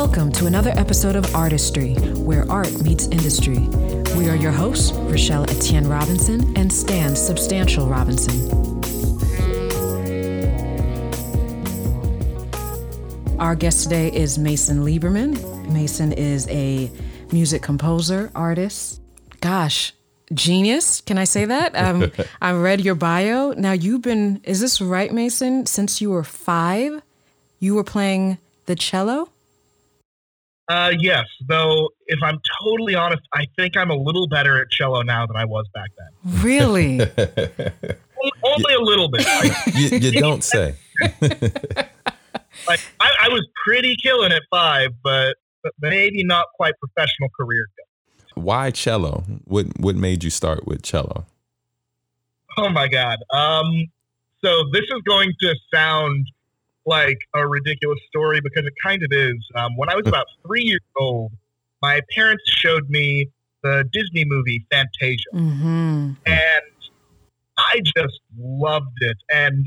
Welcome to another episode of Artistry, where art meets industry. We are your hosts, Rochelle Etienne Robinson and Stan Substantial Robinson. Our guest today is Mason Lieberman. Mason is a music composer, artist. Gosh, genius. Can I say that? Um, I read your bio. Now, you've been, is this right, Mason? Since you were five, you were playing the cello? Uh, yes, though if I'm totally honest, I think I'm a little better at cello now than I was back then. Really? Only a little bit. you, you don't say. like I, I, was pretty killing at five, but, but maybe not quite professional career. Why cello? What what made you start with cello? Oh my god. Um, so this is going to sound like a ridiculous story because it kind of is. Um, when I was about three years old, my parents showed me the Disney movie Fantasia, mm-hmm. and I just loved it. And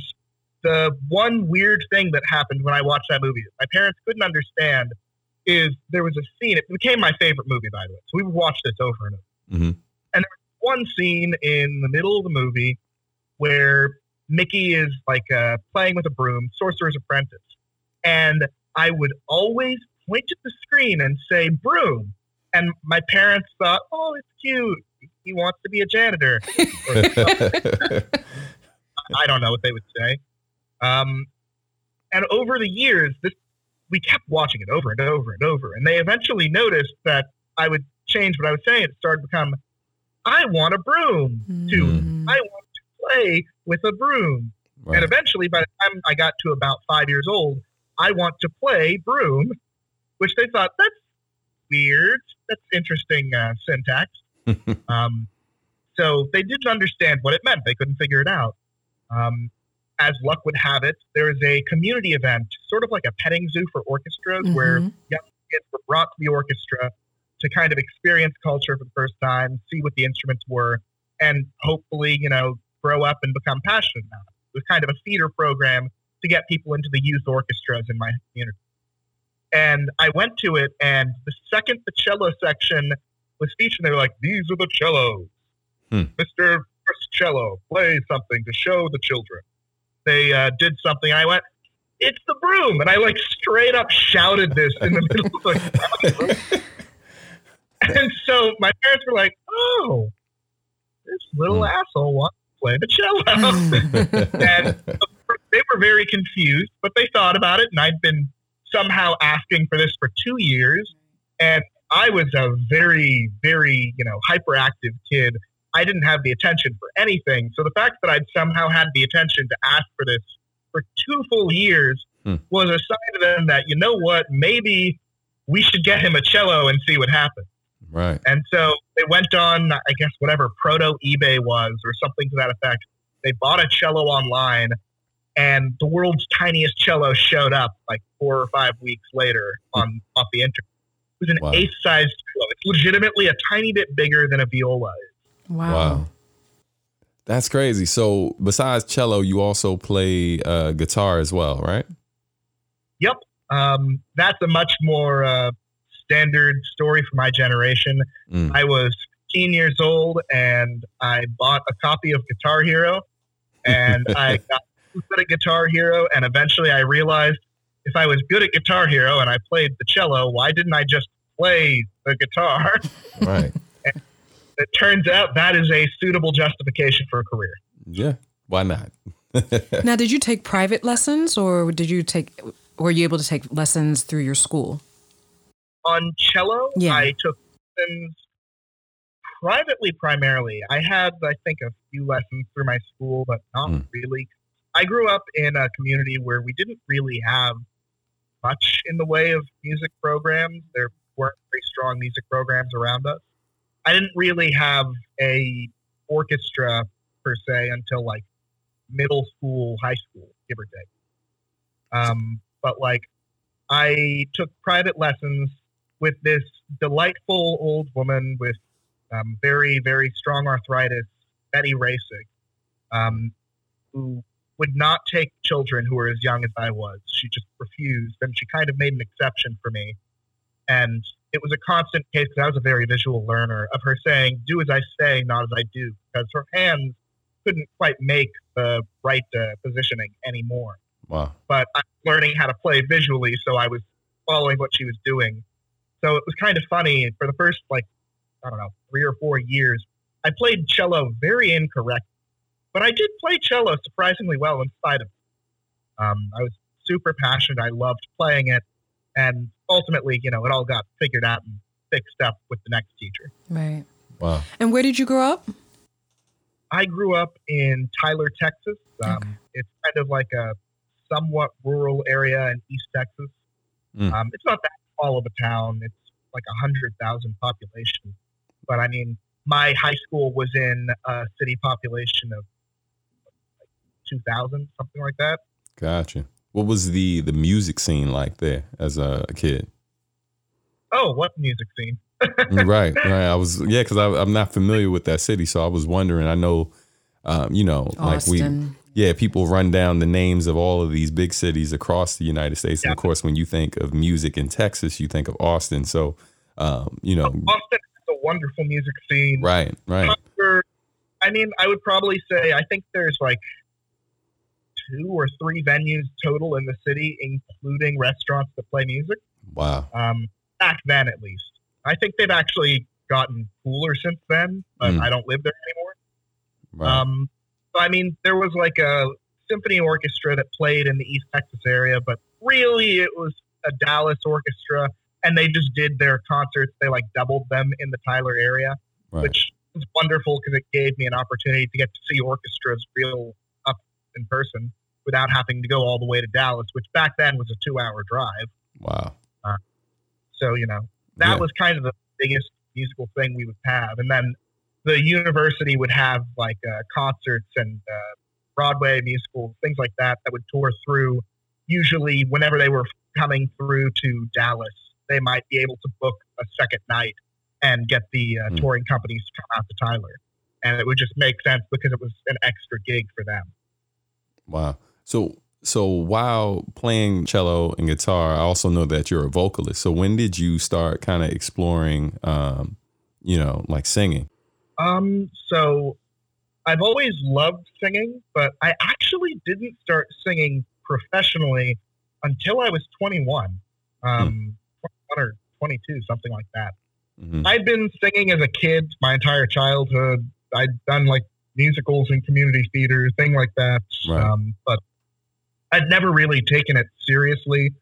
the one weird thing that happened when I watched that movie, my parents couldn't understand, is there was a scene. It became my favorite movie, by the way. So we would watch this over and over. Mm-hmm. And there was one scene in the middle of the movie where Mickey is like uh, playing with a broom, Sorcerer's Apprentice. And I would always point at the screen and say, broom. And my parents thought, oh, it's cute. He wants to be a janitor. I don't know what they would say. Um, and over the years, this we kept watching it over and over and over. And they eventually noticed that I would change what I was saying. It started to become, I want a broom, mm. to I want to play with a broom. Right. And eventually, by the time I got to about five years old, I want to play broom, which they thought that's weird. That's interesting uh, syntax. um, so they didn't understand what it meant. They couldn't figure it out. Um, as luck would have it, there is a community event, sort of like a petting zoo for orchestras, mm-hmm. where young kids were brought to the orchestra to kind of experience culture for the first time, see what the instruments were, and hopefully, you know, grow up and become passionate about it. It was kind of a feeder program to get people into the youth orchestras in my community. And I went to it, and the second the cello section was featured, they were like, These are the cellos. Hmm. Mr. First Cello, play something to show the children. They uh, did something. I went, It's the broom. And I like straight up shouted this in the middle of the And so my parents were like, Oh, this little hmm. asshole wants play the cello. and they were very confused, but they thought about it, and I'd been somehow asking for this for two years, and I was a very, very, you know, hyperactive kid. I didn't have the attention for anything. So the fact that I'd somehow had the attention to ask for this for two full years hmm. was a sign to them that, you know what, maybe we should get him a cello and see what happens. Right. And so they went on, I guess, whatever proto eBay was or something to that effect. They bought a cello online, and the world's tiniest cello showed up like four or five weeks later on off the internet. It was an wow. eighth-sized cello. It's legitimately a tiny bit bigger than a viola Wow. wow. That's crazy. So, besides cello, you also play uh, guitar as well, right? Yep. Um, that's a much more uh, standard story for my generation. Mm. I was 15 years old and I bought a copy of Guitar Hero and I got good at Guitar Hero. And eventually I realized if I was good at Guitar Hero and I played the cello, why didn't I just play the guitar? Right. it turns out that is a suitable justification for a career. Yeah. Why not? now, did you take private lessons or did you take, were you able to take lessons through your school? On cello, yeah. I took lessons privately primarily. I had, I think, a few lessons through my school, but not mm. really. I grew up in a community where we didn't really have much in the way of music programs. There weren't very strong music programs around us. I didn't really have a orchestra per se until like middle school, high school, give or take. Um, but like I took private lessons with this delightful old woman with um, very, very strong arthritis, Betty Rasig, um, who would not take children who were as young as I was. She just refused, and she kind of made an exception for me. And it was a constant case because I was a very visual learner of her saying, "Do as I say, not as I do," because her hands couldn't quite make the right uh, positioning anymore. Wow. But I'm learning how to play visually, so I was following what she was doing. So it was kind of funny for the first like I don't know three or four years. I played cello very incorrect, but I did play cello surprisingly well in spite of. It. Um, I was super passionate. I loved playing it, and ultimately, you know, it all got figured out and fixed up with the next teacher. Right. Wow. And where did you grow up? I grew up in Tyler, Texas. Um, Okay. It's kind of like a somewhat rural area in East Texas. Mm. Um, it's not that small of a town. It's like a hundred thousand population, but I mean, my high school was in a city population of like two thousand, something like that. Gotcha. What was the the music scene like there as a kid? Oh, what music scene? right, right. I was yeah, because I'm not familiar with that city, so I was wondering. I know, um, you know, like we Austin. Yeah, people run down the names of all of these big cities across the United States, and of course, when you think of music in Texas, you think of Austin. So, um, you know, Austin has a wonderful music scene. right, right, I mean, I would probably say I think there's like two or three venues total in the city, including restaurants that play music. wow, Um, back then, at least. I think they've actually gotten cooler since then, but Mm. I don't live there anymore. right, Um, so I mean, there was like a symphony orchestra that played in the East Texas area, but really it was a Dallas orchestra, and they just did their concerts. They like doubled them in the Tyler area, right, which was wonderful because it gave me an opportunity to get to see orchestras real up in person without having to go all the way to Dallas, which back then was a two-hour drive. wow, uh, So you know that Yeah. was kind of the biggest musical thing we would have, and then the university would have like uh, concerts and uh, Broadway musicals, things like that, that would tour through. Usually, whenever they were coming through to Dallas, they might be able to book a second night and get the uh, Hmm. touring companies to come out to Tyler, and it would just make sense because it was an extra gig for them. wow. So, so while playing cello and guitar, I also know that you're a vocalist. So, when did you start kind of exploring, um, you know, like singing? Um, so I've always loved singing, but I actually didn't start singing professionally until I was 21, um, 21 or 22, something like that. Mhm. I'd been singing as a kid my entire childhood. I'd done like musicals and community theater, thing like that. Right. Um, but I'd never really taken it seriously.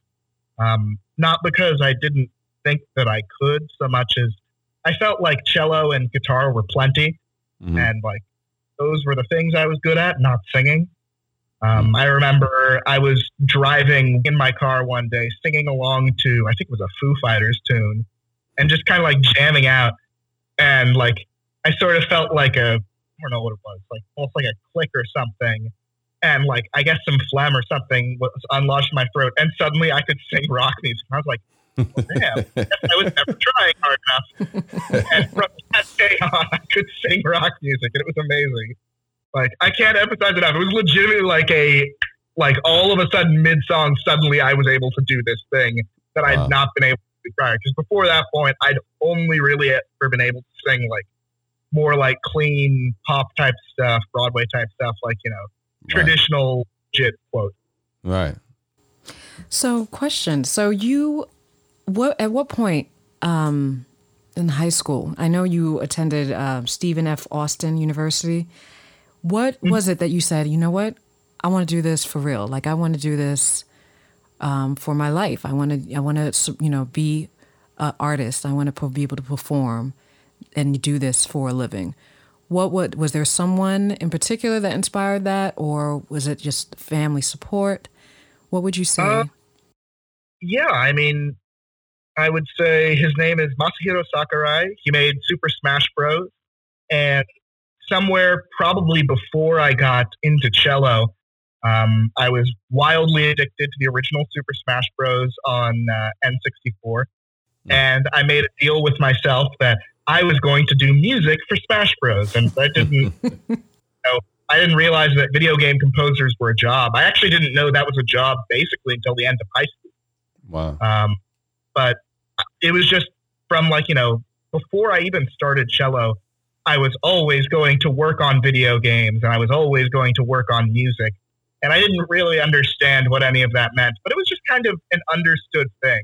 Um, not because I didn't think that I could so much as I felt like cello and guitar were plenty Mhm. and like those were the things I was good at, not singing. Um, I remember I was driving in my car one day, singing along to I think it was a Foo Fighters tune, and just kind of like jamming out, and like I sort of felt like a I don't know what it was, like almost like a click or something, and like I guess some phlegm or something was unlodged in my throat, and suddenly I could sing rock music. I was like, well, damn, I was never trying hard enough and from that day on, I could sing rock music, and it was amazing. Like I can't emphasize enough. It was legitimately like a like all of a sudden mid song, suddenly I was able to do this thing that Wow. I'd not been able to do prior. Because before that point, I'd only really ever been able to sing like more like clean pop type stuff, Broadway type stuff, like you know Right. traditional legit quote. Right. So, question. So, you, what at what point um, in high school? I know you attended uh, Stephen F. Austin University. What was it that you said? You know what? I want to do this for real. Like, I want to do this um, for my life. I want to. I want to. You know, be an artist. I want to be able to perform and do this for a living. What what was there someone in particular that inspired that, or was it just family support? What would you say? Uh, Yeah, I mean, I would say his name is Masahiro Sakurai. He made Super Smash Bros. And somewhere probably before I got into cello, um, I was wildly addicted to the original Super Smash Bros. on uh, N64. And I made a deal with myself that I was going to do music for Smash Bros. And that didn't, you know, I didn't realize that video game composers were a job. I actually didn't know that was a job basically until the end of high school. Wow. Um, but it was just from like you know before I even started cello, I was always going to work on video games and I was always going to work on music. And I didn't really understand what any of that meant, but it was just kind of an understood thing.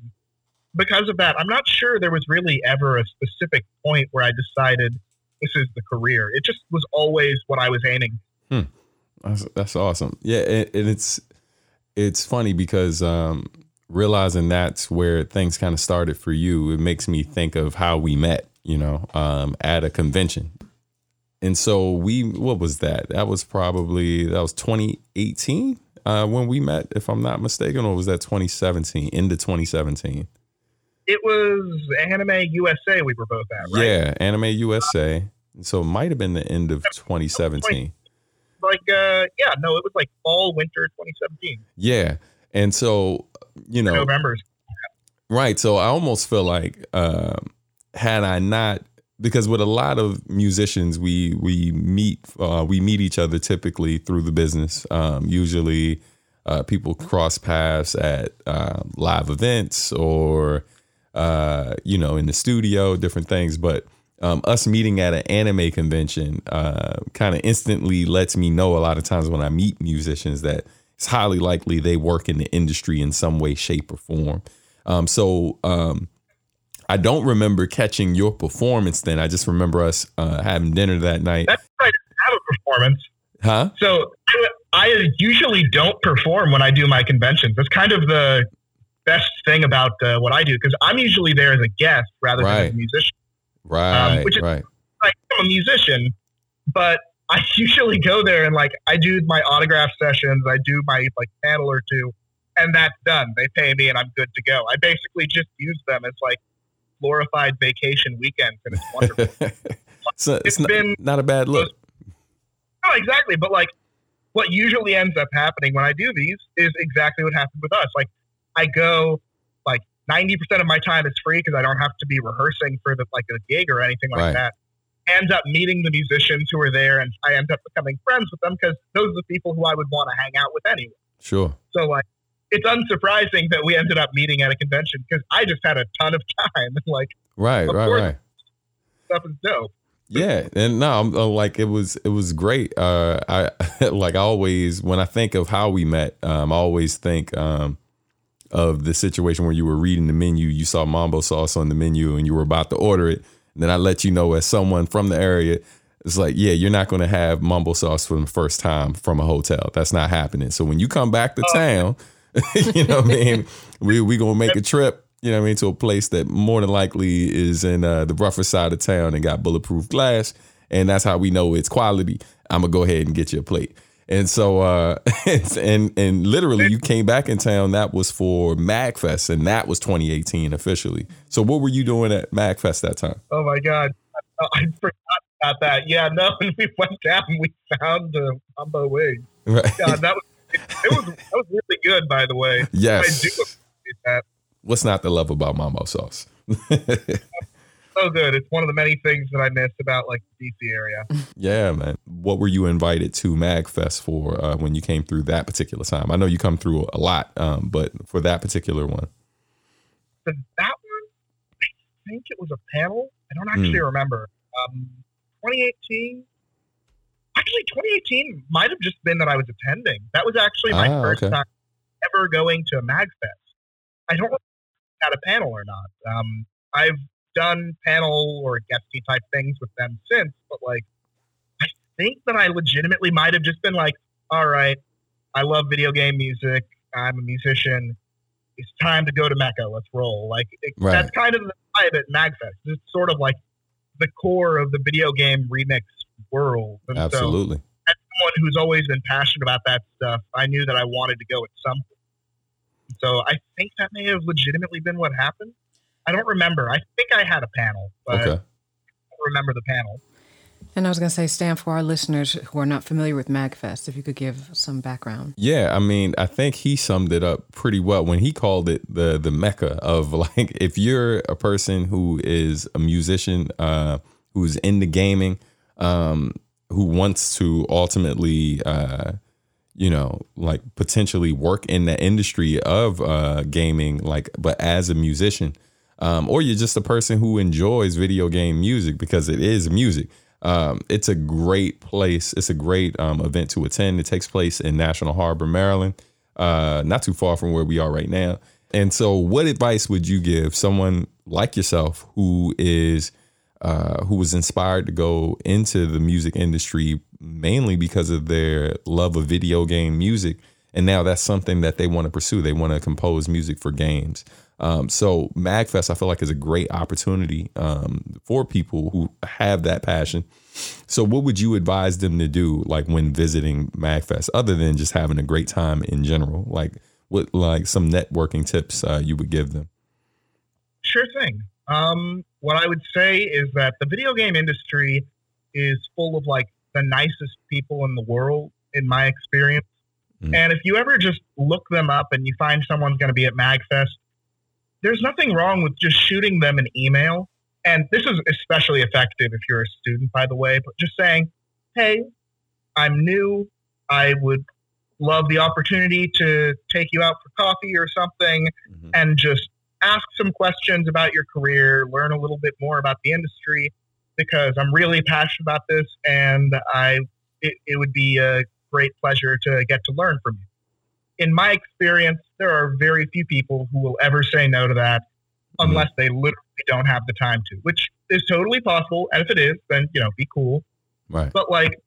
Because of that, I'm not sure there was really ever a specific point where I decided this is the career. It just was always what I was aiming. Hmm. That's, that's awesome. Yeah, and, and it's it's funny because um, realizing that's where things kind of started for you, it makes me think of how we met. You know, um, at a convention, and so we. What was that? That was probably that was 2018 uh, when we met, if I'm not mistaken, or was that 2017? Into 2017. It was Anime USA we were both at, right? Yeah, Anime USA. So it might have been the end of 2017. Like, uh, yeah, no, it was like fall, winter 2017. Yeah. And so, you know, November. right. So I almost feel like, um, had I not, because with a lot of musicians, we we meet uh, we meet each other typically through the business. Um, usually, uh, people cross paths at uh, live events or uh, you know in the studio, different things. But um, us meeting at an anime convention uh, kind of instantly lets me know a lot of times when I meet musicians that it's highly likely they work in the industry in some way, shape, or form. Um, so um, I don't remember catching your performance then. I just remember us uh, having dinner that night. That's right. I have a performance. Huh? So I, usually don't perform when I do my conventions. That's kind of the best thing about uh, what I do because I'm usually there as a guest rather than as a musician. Right. which is- right. Like, I'm a musician, but I usually go there and like I do my autograph sessions, I do my like panel or two, and that's done. They pay me and I'm good to go. I basically just use them as like glorified vacation weekends, and it's wonderful. so it's It's not, been- not a bad look. No, exactly. But like, what usually ends up happening when I do these is exactly what happened with us. Like, I go like ninety percent of my time is free because I don't have to be rehearsing for the like a gig or anything like Right. that. End up meeting the musicians who are there, and I end up becoming friends with them because those are the people who I would want to hang out with anyway. Sure. So like. It's unsurprising that we ended up meeting at a convention because I just had a ton of time and like Right. Right. Right. stuff is dope. Yeah, and no, I'm uh, like it was it was great. Uh, I like I always when I think of how we met, um, I always think um, of the situation where you were reading the menu, you saw mambo sauce on the menu, and you were about to order it. And then I let you know as someone from the area, it's like, yeah, you're not going to have mumble sauce for the first time from a hotel. That's not happening. So when you come back to town, you know what I mean, we we gonna make a trip. You know what I mean to a place that more than likely is in uh, the rougher side of town and got bulletproof glass, and that's how we know it's quality. I'm gonna go ahead and get you a plate. And so, uh, and and literally, you came back in town. That was for Magfest, and that was 2018 officially. So, what were you doing at Magfest that time? Oh my god, I forgot about that. Yeah, no, when we went down, we found the combo wig. Right. God, that was it, it was that was really good, by the way. I do Yes. appreciate that. What's not to love about mambo sauce? So good. It's one of the many things that I miss about like the DC area. Yeah, man. What were you invited to Magfest for uh, when you came through that particular time? I know you come through a lot, um, but for that particular one, So that one, I think it was a panel. I don't actually Hmm. remember. Um, 2018. Actually, 2018 might have just been that I was attending. That was actually my Ah, first okay. time ever going to a MagFest. I don't know if I had a panel or not. Um, I've done panel or guesty type things with them since, but like, I think that I legitimately might have just been like, all right, I love video game music. I'm a musician. It's time to go to Mecca. Let's roll. Like, it, Right. that's kind of the vibe at MagFest. It's sort of like the core of the video game remix world. And so absolutely. as someone who's always been passionate about that stuff, I knew that I wanted to go at some point. So I think that may have legitimately been what happened. I don't remember. I think I had a panel, but I Okay. don't remember the panel. And I was going to say, Stan, for our listeners who are not familiar with MagFest, if you could give some background. Yeah, I mean, I think he summed it up pretty well when he called it the the mecca of like if you're a person who is a musician, uh, who's into gaming, um, who wants to ultimately, uh, you know, like potentially work in the industry of uh, gaming, like, but as a musician, um, or you're just a person who enjoys video game music because it is music. Um, it's a great place. It's a great um, event to attend. It takes place in National Harbor, Maryland, uh, not too far from where we are right now. And so, what advice would you give someone like yourself who is uh, who was inspired to go into the music industry mainly because of their love of video game music, and now that's something that they want to pursue. They want to compose music for games. Um, so Magfest, I feel like is a great opportunity um, for people who have that passion. So what would you advise them to do, like when visiting Magfest, other than just having a great time in general? Like what, like some networking tips uh, you would give them? Sure thing. Um, what I would say is that the video game industry is full of like the nicest people in the world, in my experience. Mm. And if you ever just look them up and you find someone's going to be at Magfest, there's nothing wrong with just shooting them an email. And this is especially effective if you're a student, by the way, but just saying, hey, I'm new. I would love the opportunity to take you out for coffee or something mm-hmm. and just ask some questions about your career, learn a little bit more about the industry because I'm really passionate about this and I it, it would be a great pleasure to get to learn from you in my experience, there are very few people who will ever say no to that mm-hmm. unless they literally don't have the time to, which is totally possible. And if it is, then, you know, be cool. Right. But like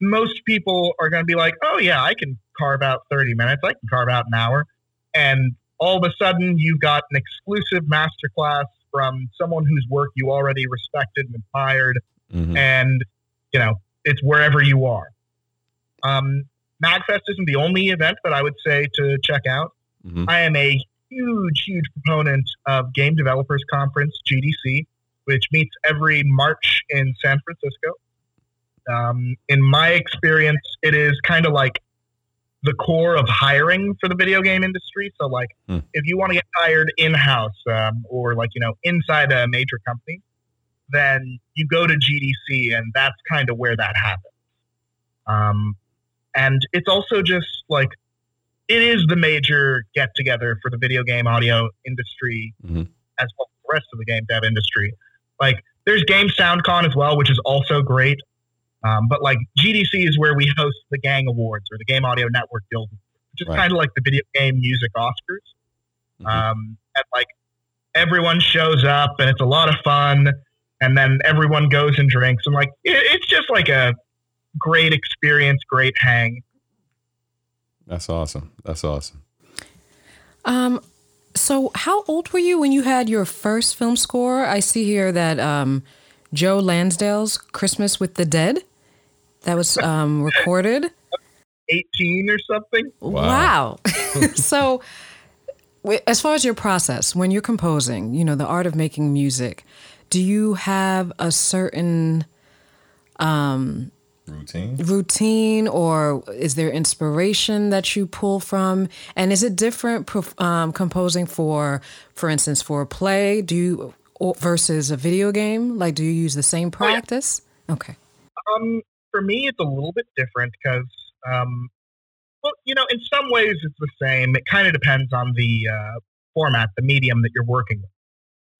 most people are going to be like, oh, yeah, I can carve out 30 minutes. I can carve out an hour. And all of a sudden, you've got an exclusive masterclass from someone whose work you already respected and admired. Mm-hmm. And, you know, it's wherever you are. Um, MagFest isn't the only event that I would say to check out. Mm-hmm. I am a huge, huge proponent of Game Developers Conference, GDC, which meets every March in San Francisco. Um, in my experience, it is kind of like the core of hiring for the video game industry. So, like, mm. if you want to get hired in house um, or, like, you know, inside a major company, then you go to GDC, and that's kind of where that happens. Um, and it's also just like it is the major get together for the video game audio industry mm-hmm. as well as the rest of the game dev industry. Like there's Game SoundCon as well, which is also great. Um, but like GDC is where we host the Gang Awards or the Game Audio Network Guild, which is right. kind of like the video game music Oscars. Mm-hmm. Um, and like everyone shows up and it's a lot of fun, and then everyone goes and drinks and like it, it's just like a great experience, great hang. That's awesome. That's awesome. Um, so how old were you when you had your first film score? I see here that um, Joe Lansdale's "Christmas with the Dead" that was um, recorded. 18 or something. Wow. wow. so, as far as your process, when you're composing, you know, the art of making music, do you have a certain um, routine? Routine or is there inspiration that you pull from? And is it different um, composing for for instance for a play? Do you versus a video game? Like do you use the same practice oh, yeah. okay. Um for me it's a little bit different because um well you know in some ways it's the same. It kind of depends on the uh, format the medium that you're working with.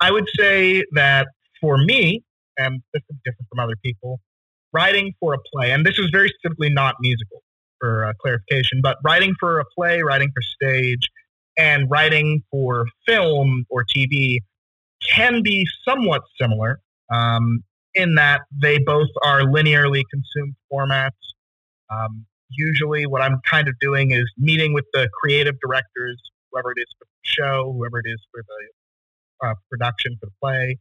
I would say that for me and this is different from other people writing for a play, and this is very simply not musical for uh, clarification, but writing for a play, writing for stage, and writing for film or TV can be somewhat similar um, in that they both are linearly consumed formats. Um, usually, what I'm kind of doing is meeting with the creative directors, whoever it is for the show, whoever it is for the uh, production for the play,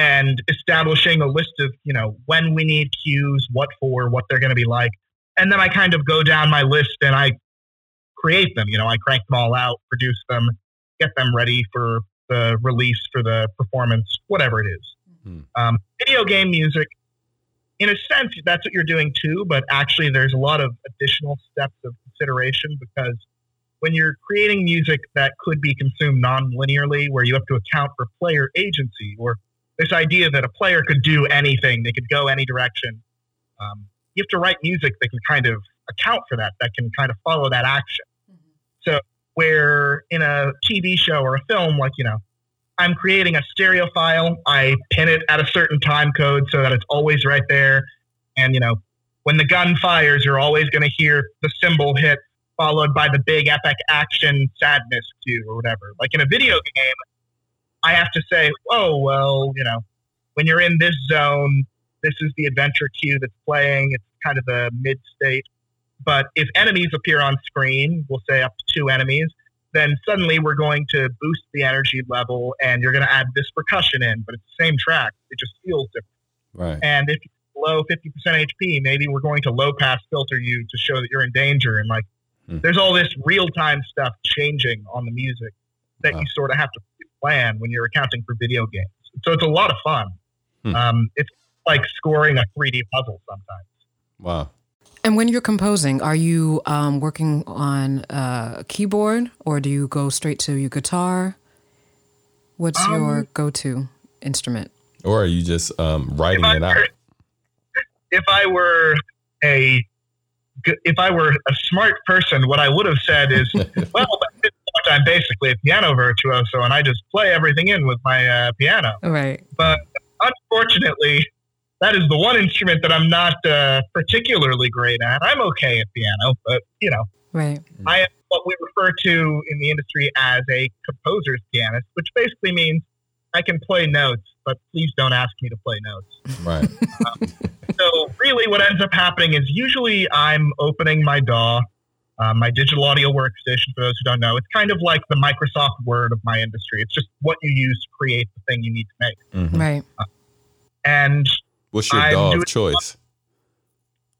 and establishing a list of, you know, when we need cues, what for, what they're going to be like. And then I kind of go down my list and I create them. You know, I crank them all out, produce them, get them ready for the release, for the performance, whatever it is. Mm-hmm. Um, video game music, in a sense, that's what you're doing too, but actually there's a lot of additional steps of consideration because when you're creating music that could be consumed non-linearly, where you have to account for player agency or this idea that a player could do anything, they could go any direction. Um, you have to write music that can kind of account for that, that can kind of follow that action. Mm-hmm. So, where in a TV show or a film, like, you know, I'm creating a stereo file. I pin it at a certain time code so that it's always right there. And, you know, when the gun fires, you're always going to hear the cymbal hit followed by the big epic action sadness cue or whatever. Like in a video game, I have to say, oh, well, you know, when you're in this zone, this is the adventure cue that's playing. It's kind of the mid state. But if enemies appear on screen, we'll say up to two enemies, then suddenly we're going to boost the energy level and you're going to add this percussion in, but it's the same track. It just feels different. Right. And if you're below 50% HP, maybe we're going to low pass filter you to show that you're in danger. And like, Hmm. there's all this real time stuff changing on the music that Wow. you sort of have to plan when you're accounting for video games. So it's a lot of fun. Hmm. Um, it's like scoring a 3D puzzle sometimes. Wow. And when you're composing, are you um, working on a keyboard or do you go straight to your guitar? What's Um, your go-to instrument? Or are you just um, writing If I it out? if I were a if I were a smart person, what I would have said is, well, I'm basically a piano virtuoso, and I just play everything in with my uh, piano. Right. But unfortunately, that is the one instrument that I'm not uh, particularly great at. I'm okay at piano, but you know, Right. I am what we refer to in the industry as a composer's pianist, which basically means I can play notes, but please don't ask me to play notes. Right. So really, what ends up happening is usually I'm opening my DAW, uh, my digital audio workstation. For those who don't know, it's kind of like the Microsoft Word of my industry. It's just what you use to create the thing you need to make. Mhm. Right. And What's your I'm DAW choice?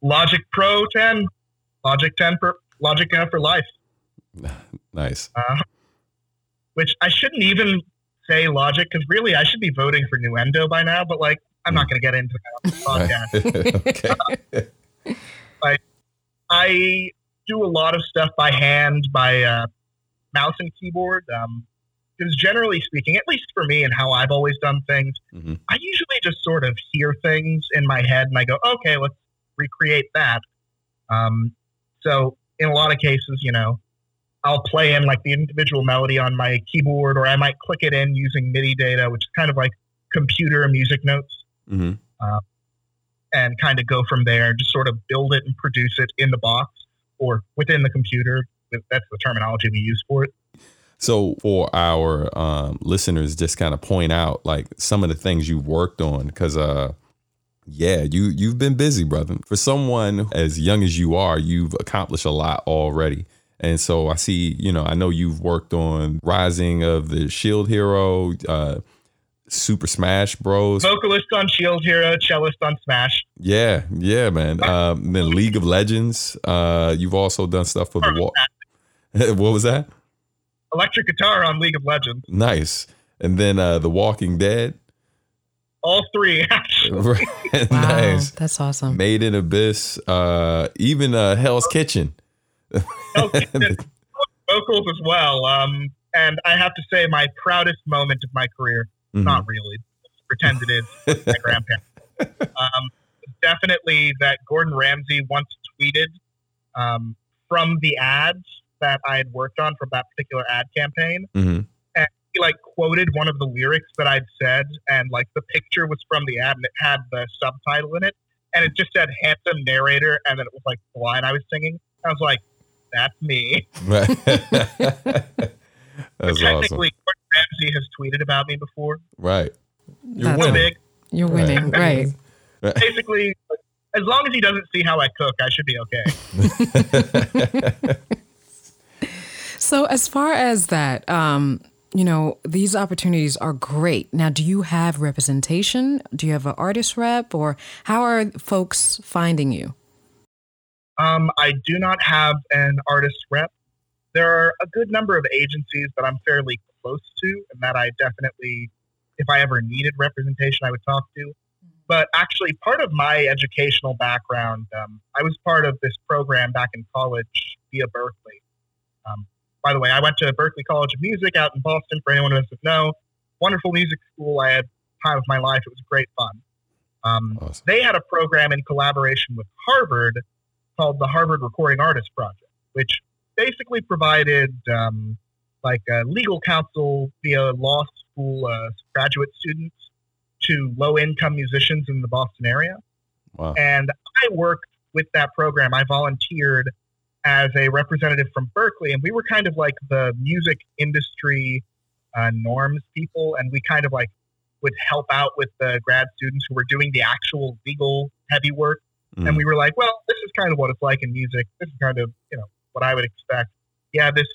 Logic Pro 10, Logic 10 for Logic uh, for life. Nice. Uh, which I shouldn't even say Logic because really I should be voting for Nuendo by now. But like, I'm not going to get into that on the podcast. okay. I do a lot of stuff by hand, by uh, mouse and keyboard. Um, because generally speaking, at least for me and how I've always done things, Mhm. I usually just sort of hear things in my head and I go, okay, let's recreate that. Um, so in a lot of cases, you know, I'll play in like the individual melody on my keyboard, or I might click it in using MIDI data, which is kind of like computer music notes Mhm. and kind of go from there and just sort of build it and produce it in the box or within the computer. That's the terminology we use for it. So for our um, listeners, just kind of point out like some of the things you've worked on, because uh, yeah, you you've been busy, brother. For someone as young as you are, you've accomplished a lot already. And so I see, you know, I know you've worked on Rising of the Shield Hero, uh, Super Smash Bros. Vocalist on Shield Hero, cellist on Smash. Yeah, yeah, man. Um, then League of Legends. Uh, you've also done stuff for the wall. what was that? Electric guitar on League of Legends. Nice. And then uh, The Walking Dead. All three, actually. Right. Wow. nice. That's awesome. Made in Abyss. Uh, even uh, Hell's Kitchen. Vocals as well. Um, and I have to say, my proudest moment of my career, Mhm. not really, pretend it is, my grandparents. Um, definitely that Gordon Ramsay once tweeted um, from the ads that I had worked on from that particular ad campaign. Mhm. he like quoted one of the lyrics that I'd said, and like the picture was from the ad, and it had the subtitle in it, and it just said "handsome narrator," and then it was like the line I was singing. I was like, "That's me." Right. That's awesome. technically, Gordon Ramsay has tweeted about me before. Right. You're That's winning. big. You're winning. Right. Basically, as long as he doesn't see how I cook, I should be okay. So, as far as that, um, you know, these opportunities are great. Now, do you have representation? Do you have an artist rep, or how are folks finding you? Um, I do not have an artist rep. There are a good number of agencies that I'm fairly close to, and that I definitely, if I ever needed representation, I would talk to. But actually, part of my educational background, um, I was part of this program back in college via Berklee. Um, by the way, I went to Berklee College of Music out in Boston. For anyone who doesn't know, wonderful music school. I had time of my life. It was great fun. Um, Awesome. they had a program in collaboration with Harvard called the Harvard Recording Artist Project, which basically provided um, like uh, legal counsel via law school uh, graduate students to low income musicians in the Boston area. Wow. And I worked with that program. I volunteered as a representative from Berklee, and we were kind of like the music industry uh, norms people, and we kind of like would help out with the grad students who were doing the actual legal heavy work. Mm. And we were like, well, this is kind of what it's like in music. This is kind of, you know, what I would expect. Yeah, this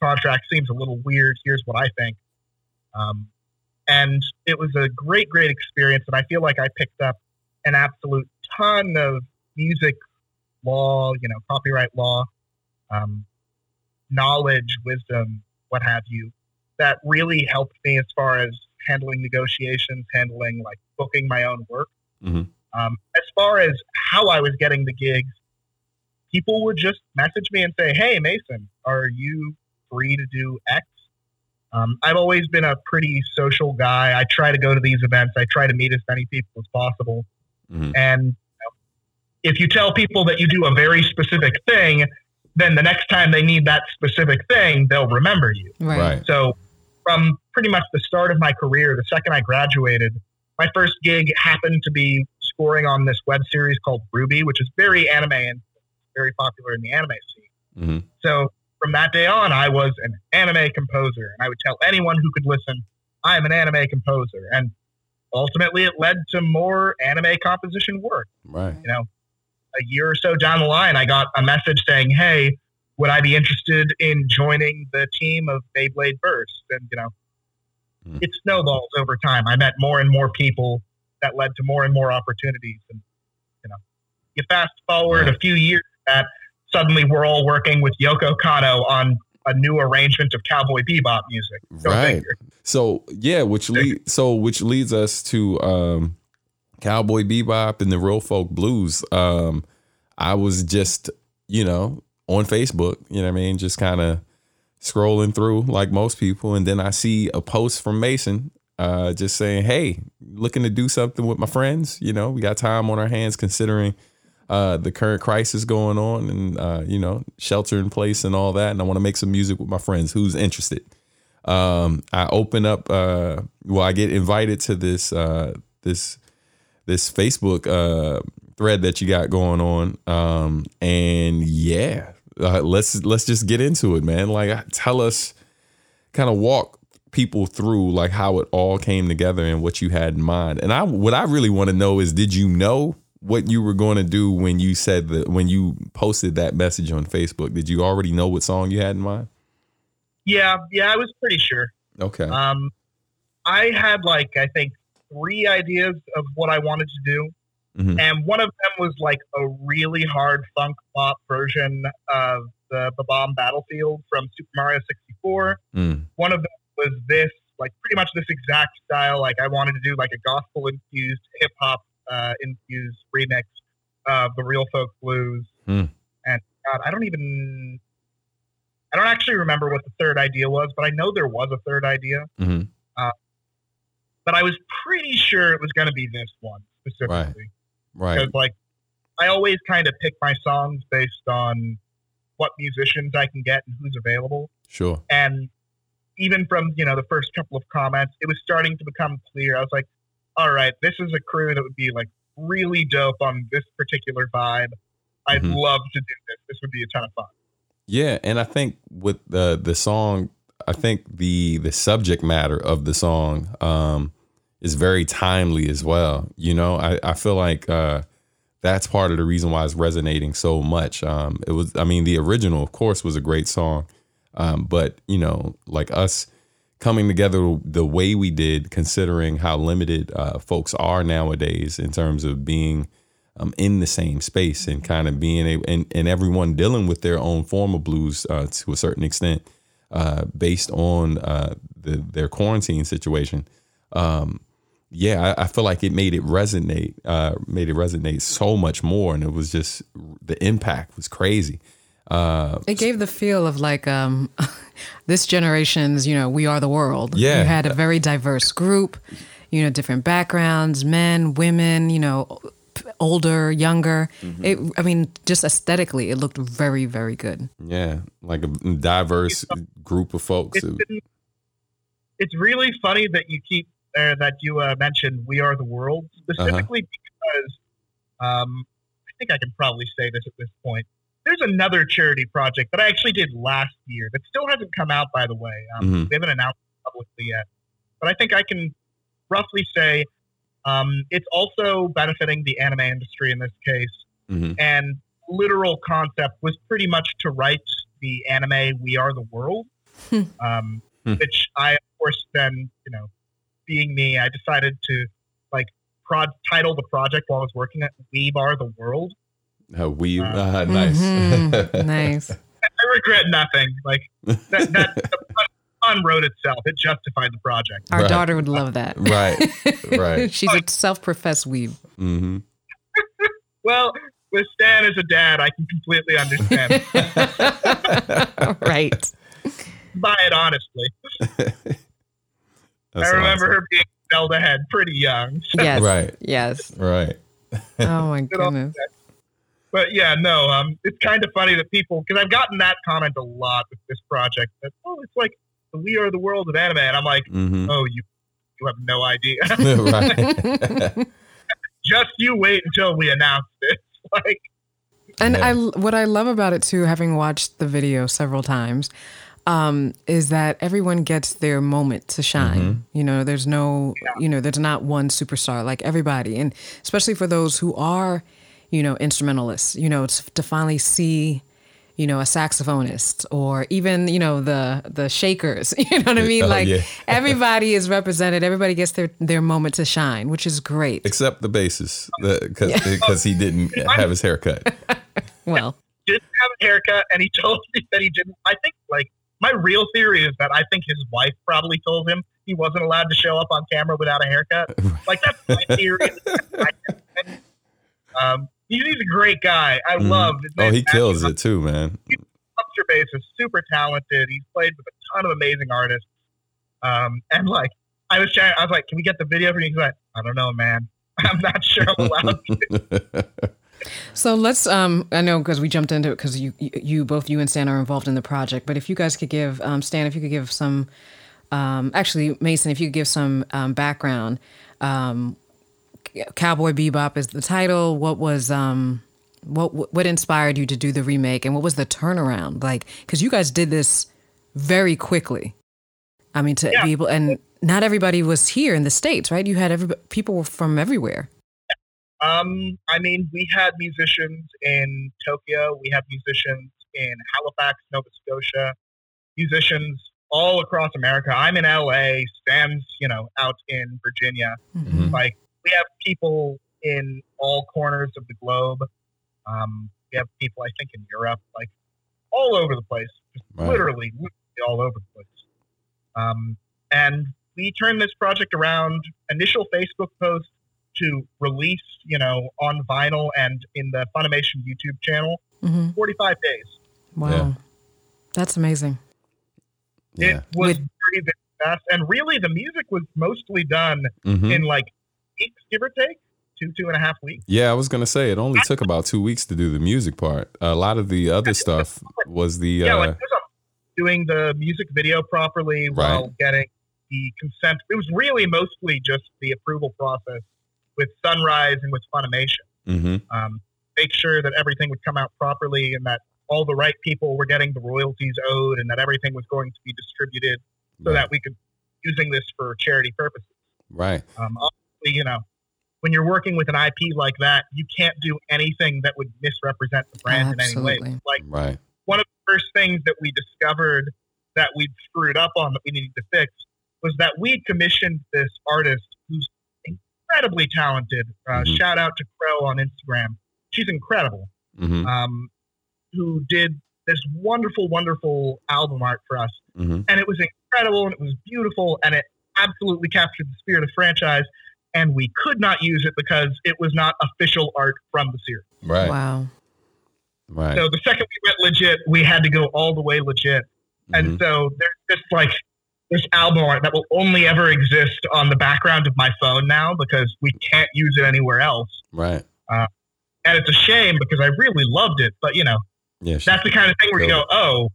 contract seems a little weird. Here's what I think. Um, and it was a great, great experience. And I feel like I picked up an absolute ton of music law, you know, copyright law, um, knowledge, wisdom, what have you, that really helped me as far as handling negotiations, handling like booking my own work. Mhm. Um, as far as how I was getting the gigs, people would just message me and say, "Hey, Mason, are you free to do X?" Um, I've always been a pretty social guy. I try to go to these events. I try to meet as many people as possible. Mhm. And you know, if you tell people that you do a very specific thing, then the next time they need that specific thing, they'll remember you. Right. Right. So, from pretty much the start of my career, the second I graduated, my first gig happened to be scoring on this web series called RWBY, which is very anime and very popular in the anime scene. Mhm. So, from that day on, I was an anime composer, and I would tell anyone who could listen, I am an anime composer. And ultimately, it led to more anime composition work Right. you know, a year or so down the line, I got a message saying, "Hey, would I be interested in joining the team of Beyblade Burst?" And you know, Mm. it snowballs over time. I met more and more people that led to more and more opportunities. And you know, you fast forward Right. a few years, that suddenly we're all working with Yoko Kanno on a new arrangement of Cowboy Bebop music. Go Right. figure. So yeah, which lead so which leads us to um Cowboy Bebop and the Real Folk Blues. Um I was just, you know, on Facebook, you know what I mean, just kind of scrolling through like most people and then I see a post from Mason uh just saying, "Hey, looking to do something with my friends, you know, we got time on our hands considering uh the current crisis going on and uh you know, shelter in place and all that and I want to make some music with my friends. Who's interested?" um, I open up. Uh, well, I get invited to this uh, this this Facebook uh, thread that you got going on, um, and yeah, uh, let's let's just get into it, man. Like, tell us, kind of walk people through like how it all came together and what you had in mind. And I, what I really want to know is, did you know what you were going to do when you said that when you posted that message on Facebook? Did you already know what song you had in mind? Yeah, yeah, I was pretty sure. Okay. Um, I had like I think three ideas of what I wanted to do, Mhm. and one of them was like a really hard funk pop version of the Bomb Battlefield from Super Mario 64. Mm. One of them was this, like pretty much this exact style. Like I wanted to do like a gospel infused, hip hop uh, infused remix of the Real Folk Blues. Hmm. And God, I don't even. I don't actually remember what the third idea was, but I know there was a third idea hmm but I was pretty sure it was going to be this one specifically Right. Right. because, like, I always kind of pick my songs based on what musicians I can get and who's available. Sure. And even from you know the first couple of comments, it was starting to become clear. I was like, all right, this is a crew that would be like really dope on this particular vibe. I'd Mhm. love to do this. This would be a ton of fun. Yeah, and I think with the the song, I think the the subject matter of the song um, is very timely as well. You know, I I feel like uh, that's part of the reason why it's resonating so much. Um, it was, I mean, the original, of course, was a great song, um, but you know, like us coming together the way we did, considering how limited uh, folks are nowadays in terms of being um, in the same space and kind of being able and, and everyone dealing with their own form of blues uh, to a certain extent uh, based on uh, the, their quarantine situation. Um, yeah, I, I feel like it made it resonate, uh, made it resonate so much more, and it was just the impact was crazy. Uh, It gave the feel of like um, this generation's, you know, we are the world. Yeah. You had a very diverse group, you know, different backgrounds, men, women, you know, older, younger. It, I mean, just aesthetically, it looked very, very good. yeah, like a diverse group of folks. It didn't, it's really funny that you keep uh, that you uh, mentioned "We Are the World" specifically because um, I think I can probably say this at this point. There's another charity project that I actually did last year that still hasn't come out, by the way. Um, Mhm. We haven't announced it publicly yet, but I think I can roughly say um, it's also benefiting the anime industry in this case. hmm And literal concept was pretty much to write the anime "We Are the World," Hmm. um, Hmm. which I, of course, then you know, being me, I decided to like prod title the project while I was working at "We Are the World." Uh, we Uh, nice. Mhm. nice. I regret nothing. Like that, that the pun wrote itself. It justified the project. Our Right. daughter would love that. Right, right. She's a self-professed weeb. hmm Well, with Stan as a dad, I can completely understand. right. Buy it honestly. That's I remember awesome. her being Zelda head pretty young. Yes. Right. Yes. Right. Oh my goodness. But yeah, no, um, it's kind of funny that people because I've gotten that comment a lot with this project. That oh, it's like the We Are the World of anime, and I'm like, hmm oh, you you have no idea. Just you wait until we announce this, Like, And Yeah. I, what I love about it too, having watched the video several times, um, is that everyone gets their moment to shine. Mhm. You know, there's no, you know, there's not one superstar like everybody, and especially for those who are, you know, instrumentalists. You know, to, to finally see. You know, a saxophonist, or even you know the the shakers. You know what I mean? Oh, like yeah. everybody is represented. Everybody gets their their moment to shine, which is great. Except the bassist, because he didn't have his haircut. Well, he didn't have a haircut, and he told me that he didn't. I think like my real theory is that I think his wife probably told him he wasn't allowed to show up on camera without a haircut. Like that's my theory. um, he's, he's a great guy. I Mhm. love. his Oh, he kills it too, man. Buster Bass is super talented. He's played with a ton of amazing artists. Um, and like, I was chatting, I was like, "Can we get the video for you?" He's like, "I don't know, man. I'm not sure I'm allowed." to." So let's. Um, I know because we jumped into it because you, you, you, both you and Stan are involved in the project. But if you guys could give um, Stan, if you could give some, um, actually Mason, if you could give some um, background. Cowboy Bebop is the title. What was um, what what inspired you to do the remake, and what was the turnaround like? Because you guys did this very quickly. I mean, to Yeah. be able, and not everybody was here in the states, right? You had every people were from everywhere. Um, I mean, we had musicians in Tokyo, we had musicians in Halifax, Nova Scotia, musicians all across America. I'm in LA, Sam's, you know, out in Virginia. Mhm. Like, we have people in all corners of the globe. Um, we have people, I think, in Europe, like all over the place, just Right. literally, literally all over the place. Um, and we turned this project around. Initial Facebook post to release, you know, on vinyl and in the Funimation YouTube channel, hmm 45 days. Wow, Yeah. that's amazing. Yeah. It was With- very, very fast. And really, the music was mostly done Mhm. in like weeks, give or take, two, two and a half weeks. Yeah, I was gonna say it only took about two weeks to do the music part. A lot of the other stuff was the yeah, uh, like doing the music video properly while getting the consent. It was really mostly just the approval process with Sunrise and with Funimation. mhm. Um, make sure that everything would come out properly and that all the right people were getting the royalties owed and that everything was going to be distributed so right. that we could using this for charity purposes. right. Um, you know, when you're working with an IP like that, you can't do anything that would misrepresent the brand in any way. Absolutely. Like Right. one of the first things that we discovered that we'd screwed up on that we needed to fix was that we commissioned this artist who's incredibly talented. Uh, Mhm. Shout out to Crow on Instagram. She's incredible. hmm Um, who did this wonderful, wonderful album art for us. hmm And it was incredible and it was beautiful and it absolutely captured the spirit of the franchise. And we could not use it because it was not official art from the series. Right. Wow. Right. So the second we went legit, we had to go all the way legit. And Mhm. so there's this like this album art that will only ever exist on the background of my phone now because we can't use it anywhere else. Right. And it's a shame because I really loved it. But you know, Yeah. that's the kind of thing where you go, oh,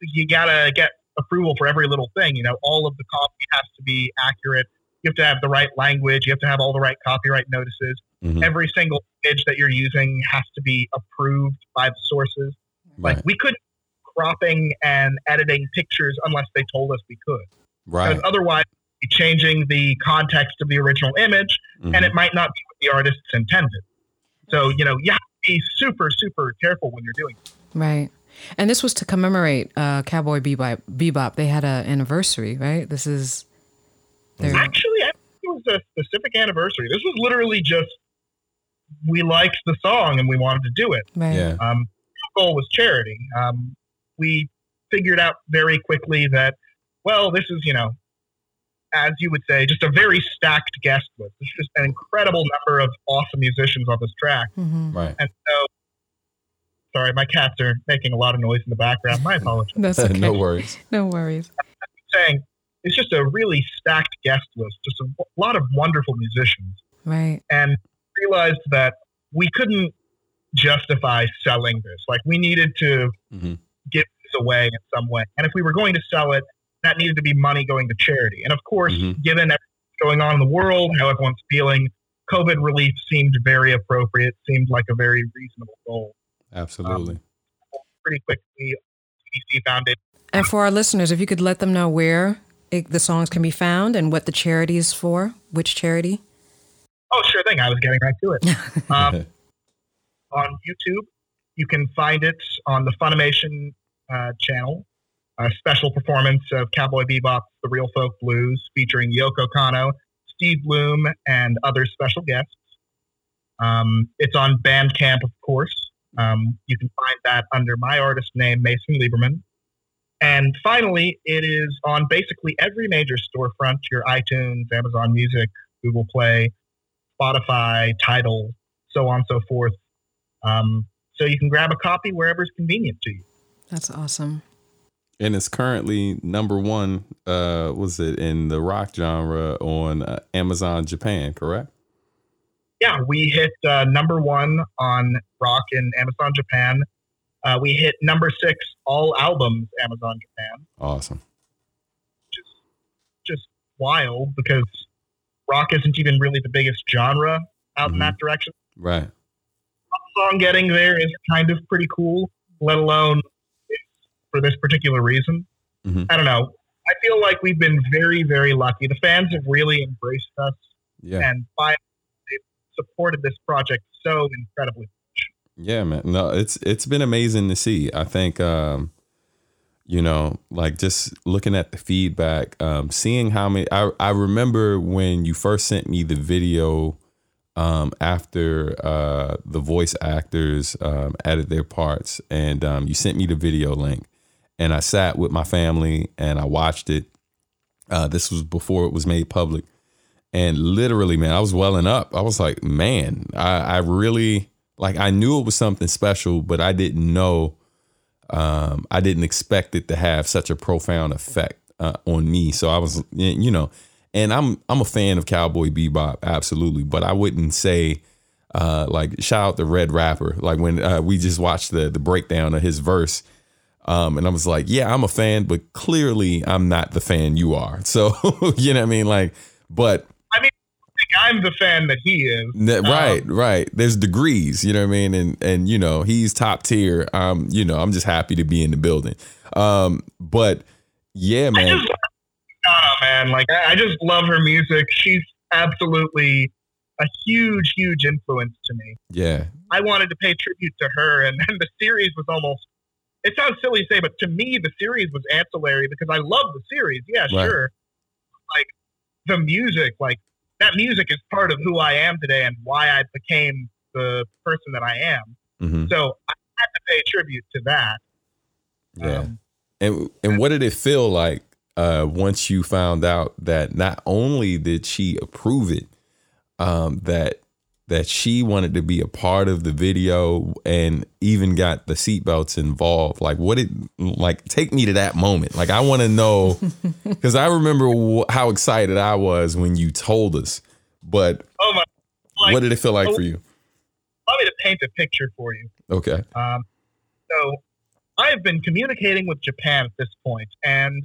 you gotta get approval for every little thing. You know, all of the copy has to be accurate. You have to have the right language. You have to have all the right copyright notices. Mhm. Every single image that you're using has to be approved by the sources. Like we couldn't cropping and editing pictures unless they told us we could. Right. Because otherwise, be changing the context of the original image, Mhm. and it might not be what the artist's intended. So you know, you have to be super, super careful when you're doing. It. Right. And this was to commemorate uh, Cowboy Bebop. Bebop. They had an anniversary, right? This is their Actually, I think it was a specific anniversary. This was literally just we liked the song and we wanted to do it. right. Yeah. Um, goal was charity. Um, we figured out very quickly that, well, this is, you know, as you would say, just a very stacked guest list. There's just an incredible number of awesome musicians on this track. hmm Right. And so, sorry, my cats are making a lot of noise in the background. My apologies. That's okay. no worries. No worries. saying it's just a really stacked guest list, just a lot of wonderful musicians. Right. and realized that we couldn't justify selling this. Like we needed to Mhm. give this away in some way. And if we were going to sell it, that needed to be money going to charity. And of course, Mhm. given everything going on in the world, how everyone's feeling, COVID relief seemed very appropriate, seemed like a very reasonable goal. Absolutely. Pretty quickly, CDC Foundation And for our listeners, if you could let them know where it, the songs can be found and what the charity is for, which charity? Oh, sure thing. I was getting right to it. Um, on YouTube, you can find it on the Funimation uh, channel. A special performance of Cowboy Bebop, The Real Folk Blues, featuring Yoko Kanno, Steve Blum, and other special guests. Um, it's on Bandcamp, of course. Um, you can find that under my artist name, Mason Lieberman. And finally, it is on basically every major storefront your iTunes, Amazon Music, Google Play, Spotify, Tidal, so on and so forth. Um, so you can grab a copy wherever it's convenient to you. That's awesome. and it's currently number one. Uh, was it in the rock genre on uh, Amazon Japan? Correct. Yeah, we hit uh, number one on rock in Amazon Japan. Uh, we hit number six all albums Amazon Japan. Awesome. Just just wild because rock isn't even really the biggest genre out in Mhm. that direction. Right. Song getting there is kind of pretty cool, let alone for this particular reason. Mhm. I don't know. I feel like we've been very, very lucky. The fans have really embraced us. Yeah. and by they've supported this project so incredibly. Yeah, man. No, it's it's been amazing to see. I think um you know, like just looking at the feedback, um seeing how many I I remember when you first sent me the video um after uh the voice actors um added their parts and um you sent me the video link and I sat with my family and I watched it. Uh this was before it was made public. And literally, man, I was welling up. I was like, man, I, I really like I knew it was something special, but I didn't know um I didn't expect it to have such a profound effect uh, on me. So I was you know, and I'm I'm a fan of Cowboy Bebop, absolutely, but I wouldn't say uh like shout out the Red Rapper. Like when uh, we just watched the the breakdown of his verse um, and I was like, yeah, I'm a fan, but clearly I'm not the fan you are. So, you know what I mean? Like, but I mean, I think I'm the fan that he is. That- Um, right, right. There's degrees, you know what I mean, and and you know he's top tier. Um, you know, I'm just happy to be in the building. Um, but yeah, I man. just love man. Like I I just love her music. She's absolutely a huge, huge influence to me. Yeah, I wanted to pay tribute to her, and then the series was almost. It sounds silly to say, but to me, the series was ancillary because I love the series. Yeah, Right. sure. Like the music, like that music is part of who I am today and why I became the person that I am. hmm So I had to pay tribute to that. yeah. Um, and and what did it feel like uh, once you found out that not only did she approve it, um, that that she wanted to be a part of the video and even got the seatbelts involved. Like, what it like? Take me to that moment. Like, I want to know because I remember wh- how excited I was when you told us. But oh my! Like, what did it feel like for you? Allow me to paint a picture for you. Okay. Um, so I've been communicating with Japan at this point, and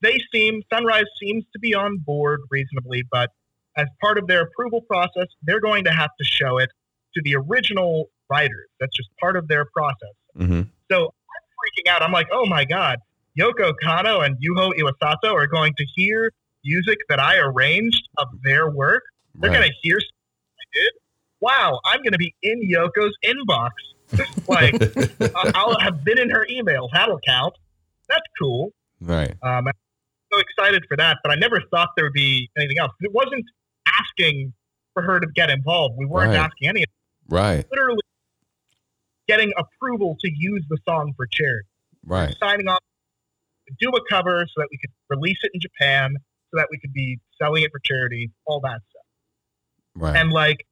they seem Sunrise seems to be on board reasonably, but as part of their approval process, they're going to have to show it to the original writers. That's just part of their process. Mm-hmm. So I'm freaking out. I'm like, oh my god, Yoko Kanno and Yuho Iwasato are going to hear music that I arranged of their work. They're Right. going to hear I did. Wow, I'm going to be in Yoko's inbox. like I'll have been in her email. That'll count. That's cool. Right. Um, I'm so excited for that, but I never thought there would be anything else. It wasn't asking for her to get involved. We weren't Right. asking any. Of it. Right. Literally getting approval to use the song for charity. Right. Signing off to do a cover so that we could release it in Japan, so that we could be selling it for charity, all that stuff. Right. And like,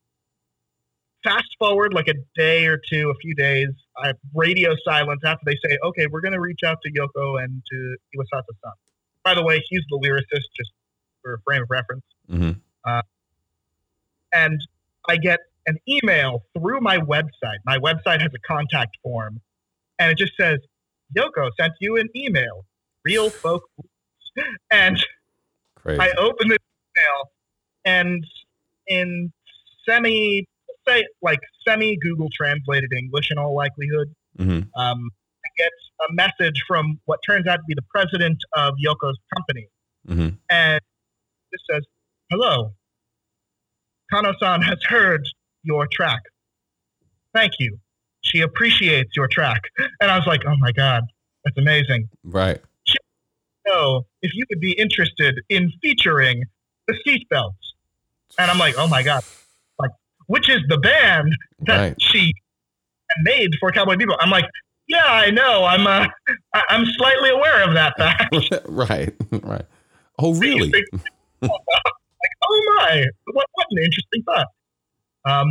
fast forward like a day or two, a few days, I have radio silence after they say, okay, we're going to reach out to Yoko and to Iwasato-san. By the way, he's the lyricist, just for a frame of reference. Mhm. And I get an email through my website. My website has a contact form, and it just says, Yoko sent you an email. Real folk. And Crazy. I open this email, and in semi, say like semi Google translated English in all likelihood, Mhm. um, I get a message from what turns out to be the president of Yoko's company, Mhm. and it says, "Hello, Kanno-san has heard your track. Thank you. She appreciates your track." And I was like, "Oh my god, that's amazing." Right. know if you would be interested in featuring the seatbelts. And I'm like, oh my God. Like, which is the band that Right. she made for Cowboy Bebop? I'm like, yeah, I know. I'm uh, I- I'm slightly aware of that fact. right. Right. Oh, really? oh my, what, what an interesting thought. Um,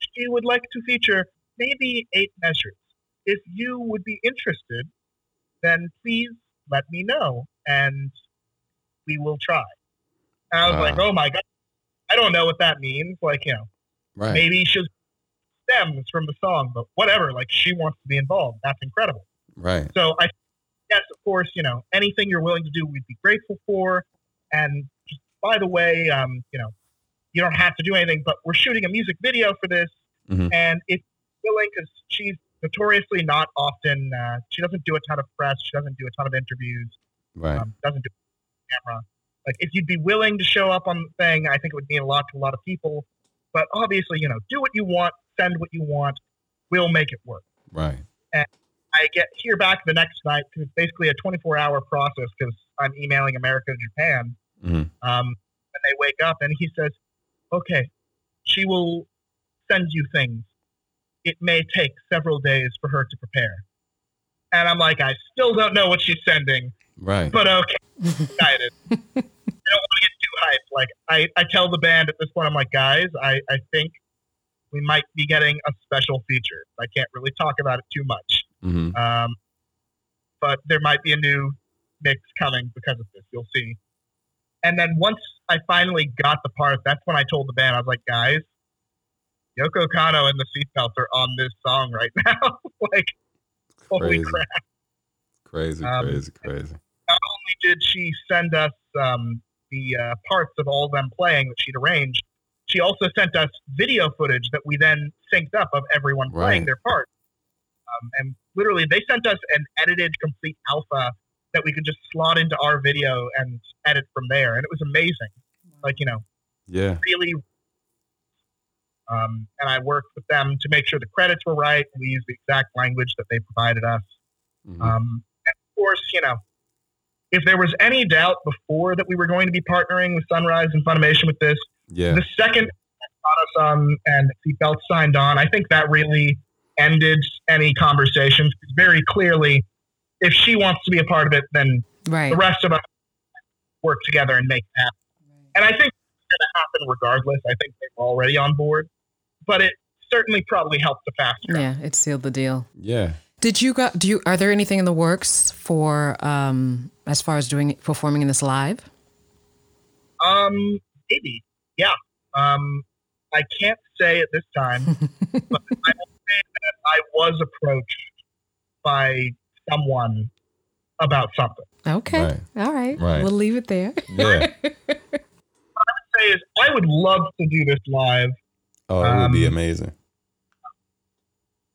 she would like to feature maybe eight measures. If you would be interested, then please let me know and we will try. And I was Wow. like, oh my God, I don't know what that means. Like, you know, Right. maybe she'll stems from the song, but whatever. Like, she wants to be involved. That's incredible. Right. So I, yes, of course, you know, anything you're willing to do, we'd be grateful for. And by the way, um, you know, you don't have to do anything, but we're shooting a music video for this, Mhm. and if willing, because she's notoriously not often, uh, she doesn't do a ton of press, she doesn't do a ton of interviews, Right. um, doesn't do camera. Like, if you'd be willing to show up on the thing, I think it would mean a lot to a lot of people. But obviously, you know, do what you want, send what you want, we'll make it work. Right. And I get here back the next night because it's basically a 24 hour process because I'm emailing America and Japan. Mhm. Um, and they wake up and he says, okay, she will send you things. It may take several days for her to prepare. And I'm like, I still don't know what she's sending, Right. but okay, excited. I don't want to get too hyped. Like, I, I tell the band at this point, I'm like, guys, I, I think we might be getting a special feature. I can't really talk about it too much. hmm Um, but there might be a new mix coming because of this. You'll see. And then once I finally got the part, that's when I told the band, I was like, guys, Yoko Kanno and the Seatbelts are on this song right now. like, holy Crazy. crap. Crazy. Um, Crazy. Crazy. Not only did she send us um, the uh, parts of all them playing that she'd arranged, she also sent us video footage that we then synced up of everyone playing their part. Um, and literally, they sent us an edited complete alpha that we could just slot into our video and edit from there. And it was amazing. Like, you know, Yeah. really. Um, and I worked with them to make sure the credits were right. We used the exact language that they provided us. Mhm. Um, and of course, you know, if there was any doubt before that we were going to be partnering with Sunrise and Funimation with this, yeah. the second Kanno-san and Seatbelt signed on, I think that really ended any conversations. Very clearly, if she wants to be a part of it, then Right. the rest of us work together and make it happen. And I think it's going to happen regardless. I think they're already on board, but it certainly probably helped to fast track. Yeah, it sealed the deal. Yeah. Did you got do you are there anything in the works for um as far as doing performing in this live? Um, maybe. Yeah. Um, I can't say at this time, but I will say that I was approached by someone about something. Okay. Right. All right. Right. We'll leave it there. Yeah. Say is, I would love to do this live. Oh, it would be Um, amazing.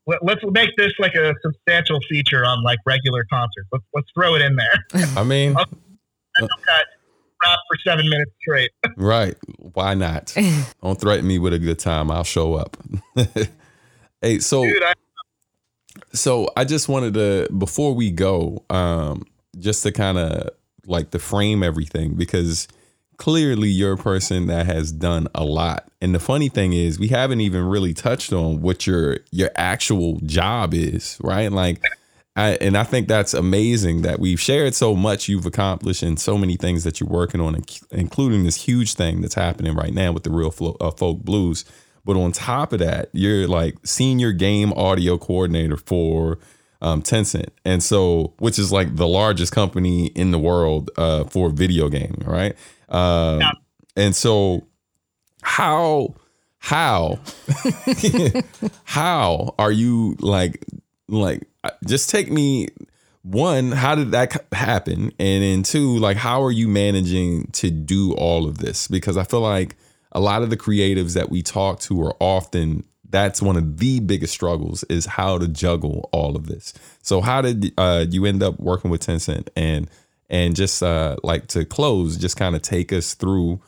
Let, let's make this like a substantial feature on like regular concerts. Let's let's throw it in there. I mean, Cut rap for seven minutes straight. right. Why not? Don't threaten me with a good time. I'll show up. hey, so Dude, I, so I just wanted to before we go, um, just to kind of like to frame everything because clearly you're a person that has done a lot. And the funny thing is we haven't even really touched on what your your actual job is, right? Like I, and I think that's amazing that we've shared so much you've accomplished and so many things that you're working on, including this huge thing that's happening right now with the real uh, folk blues. But on top of that, you're like senior game audio coordinator for um, Tencent, and so which is like the largest company in the world uh, for video gaming, right? Um, Yeah. And so, how how how are you like like uh, just take me one how did that happen and then two like how are you managing to do all of this because i feel like a lot of the creatives that we talk to are often that's one of the biggest struggles is how to juggle all of this so how did uh, you end up working with tencent and and just uh, like to close just kind of take us through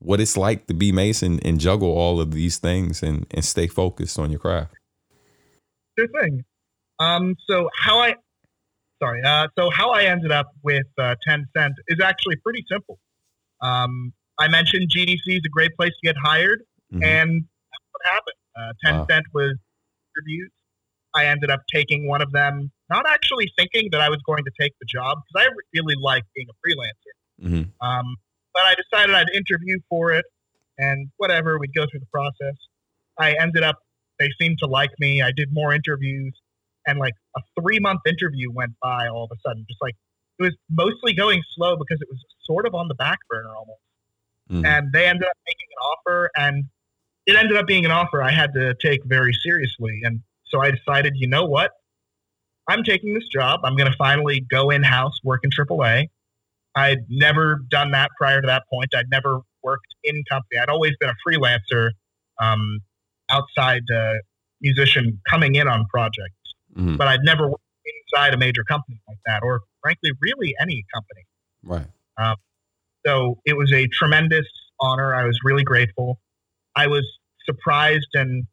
what it's like to be mason and juggle all of these things and and stay focused on your craft sure thing. Um, so how I, sorry, uh, so how I ended up with uh, Tencent is actually pretty simple. Um, I mentioned GDC is a great place to get hired, Mhm. and that's what happened. Uh, Wow. Tencent was interviews. I ended up taking one of them, not actually thinking that I was going to take the job because I really like being a freelancer. Mhm. Um, but I decided I'd interview for it, and whatever, we'd go through the process. I ended up, they seemed to like me. I did more interviews, and like a three month interview went by all of a sudden. Just like it was mostly going slow because it was sort of on the back burner almost. Mhm. And they ended up making an offer, and it ended up being an offer I had to take very seriously. And so I decided, you know what? I'm taking this job. I'm going to finally go in house, work in AAA. I'd never done that prior to that point. I'd never worked in company. I'd always been a freelancer, um, outside uh, musician coming in on projects, Mhm. but I'd never worked inside a major company like that, or frankly, really any company. right So it was a tremendous honor. I was really grateful. I was surprised and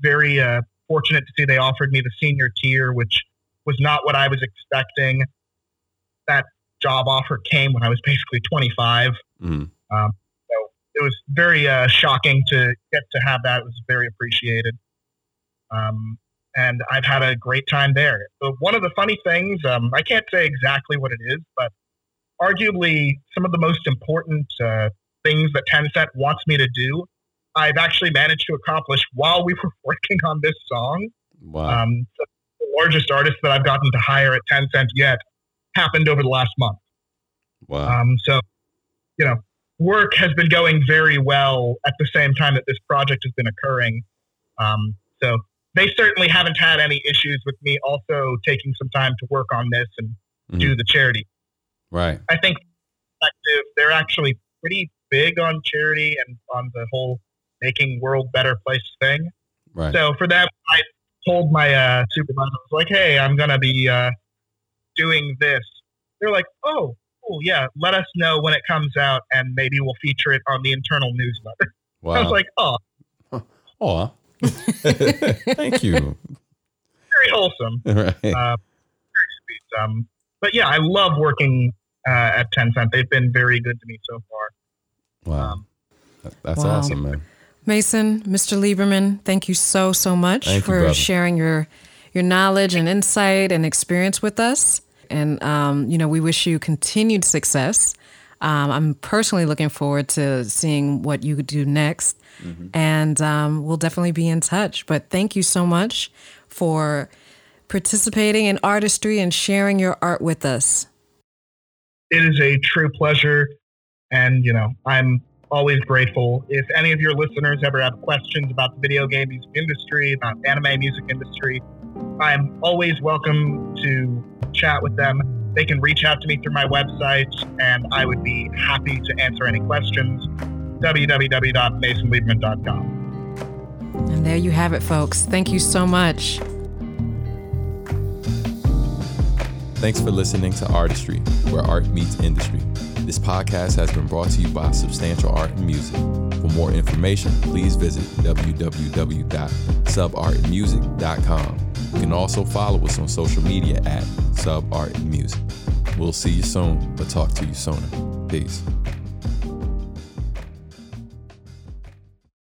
very uh, fortunate to see they offered me the senior tier, which was not what I was expecting. That job offer came when I was basically 25. Mhm. So it was very uh, shocking to get to have that. It was very appreciated. Um, and I've had a great time there. But one of the funny things, um, I can't say exactly what it is, but arguably some of the most important uh, things that Tencent wants me to do, I've actually managed to accomplish while we were working on this song. wow Um, the largest artist that I've gotten to hire at Tencent yet happened over the last month. wow Um, so, you know, work has been going very well at the same time that this project has been occurring. Um, so they certainly haven't had any issues with me also taking some time to work on this and do Mhm. the charity. Right I think perspective, they're actually pretty big on charity and on the whole making world better place thing. right So for that, I told my uh, supervisor, I was like, "Hey, I'm gonna be uh, doing this." They're like, "Oh, cool, yeah. Let us know when it comes out, and maybe we'll feature it on the internal newsletter." wow I was like, "Oh, Aw. thank you very wholesome." right Uh, very sweet. Um, but yeah, I love working uh, at Tencent. They've been very good to me so far. wow um, that's Wow. awesome man Mason, Mr. Lieberman, thank you so so much Thank for brother. sharing your your knowledge and insight and experience with us. And um, you know, we wish you continued success. Um, I'm personally looking forward to seeing what you do next, Mm-hmm. and um, we'll definitely be in touch. But thank you so much for participating in artistry and sharing your art with us. It is a true pleasure and you know i'm always grateful if any of your listeners ever have questions about the video game music industry about anime music industry I'm always welcome to chat with them. They can reach out to me through my website, and I would be happy to answer any questions. www.masonlieberman.com. And there you have it, folks. Thank you so much. Thanks for listening to Artistry, where art meets industry. This podcast has been brought to you by Substantial Art and Music. For more information, please visit www.subartmusic.com. You can also follow us on social media at Sub Art Music. We'll see you soon, but talk to you sooner. Peace.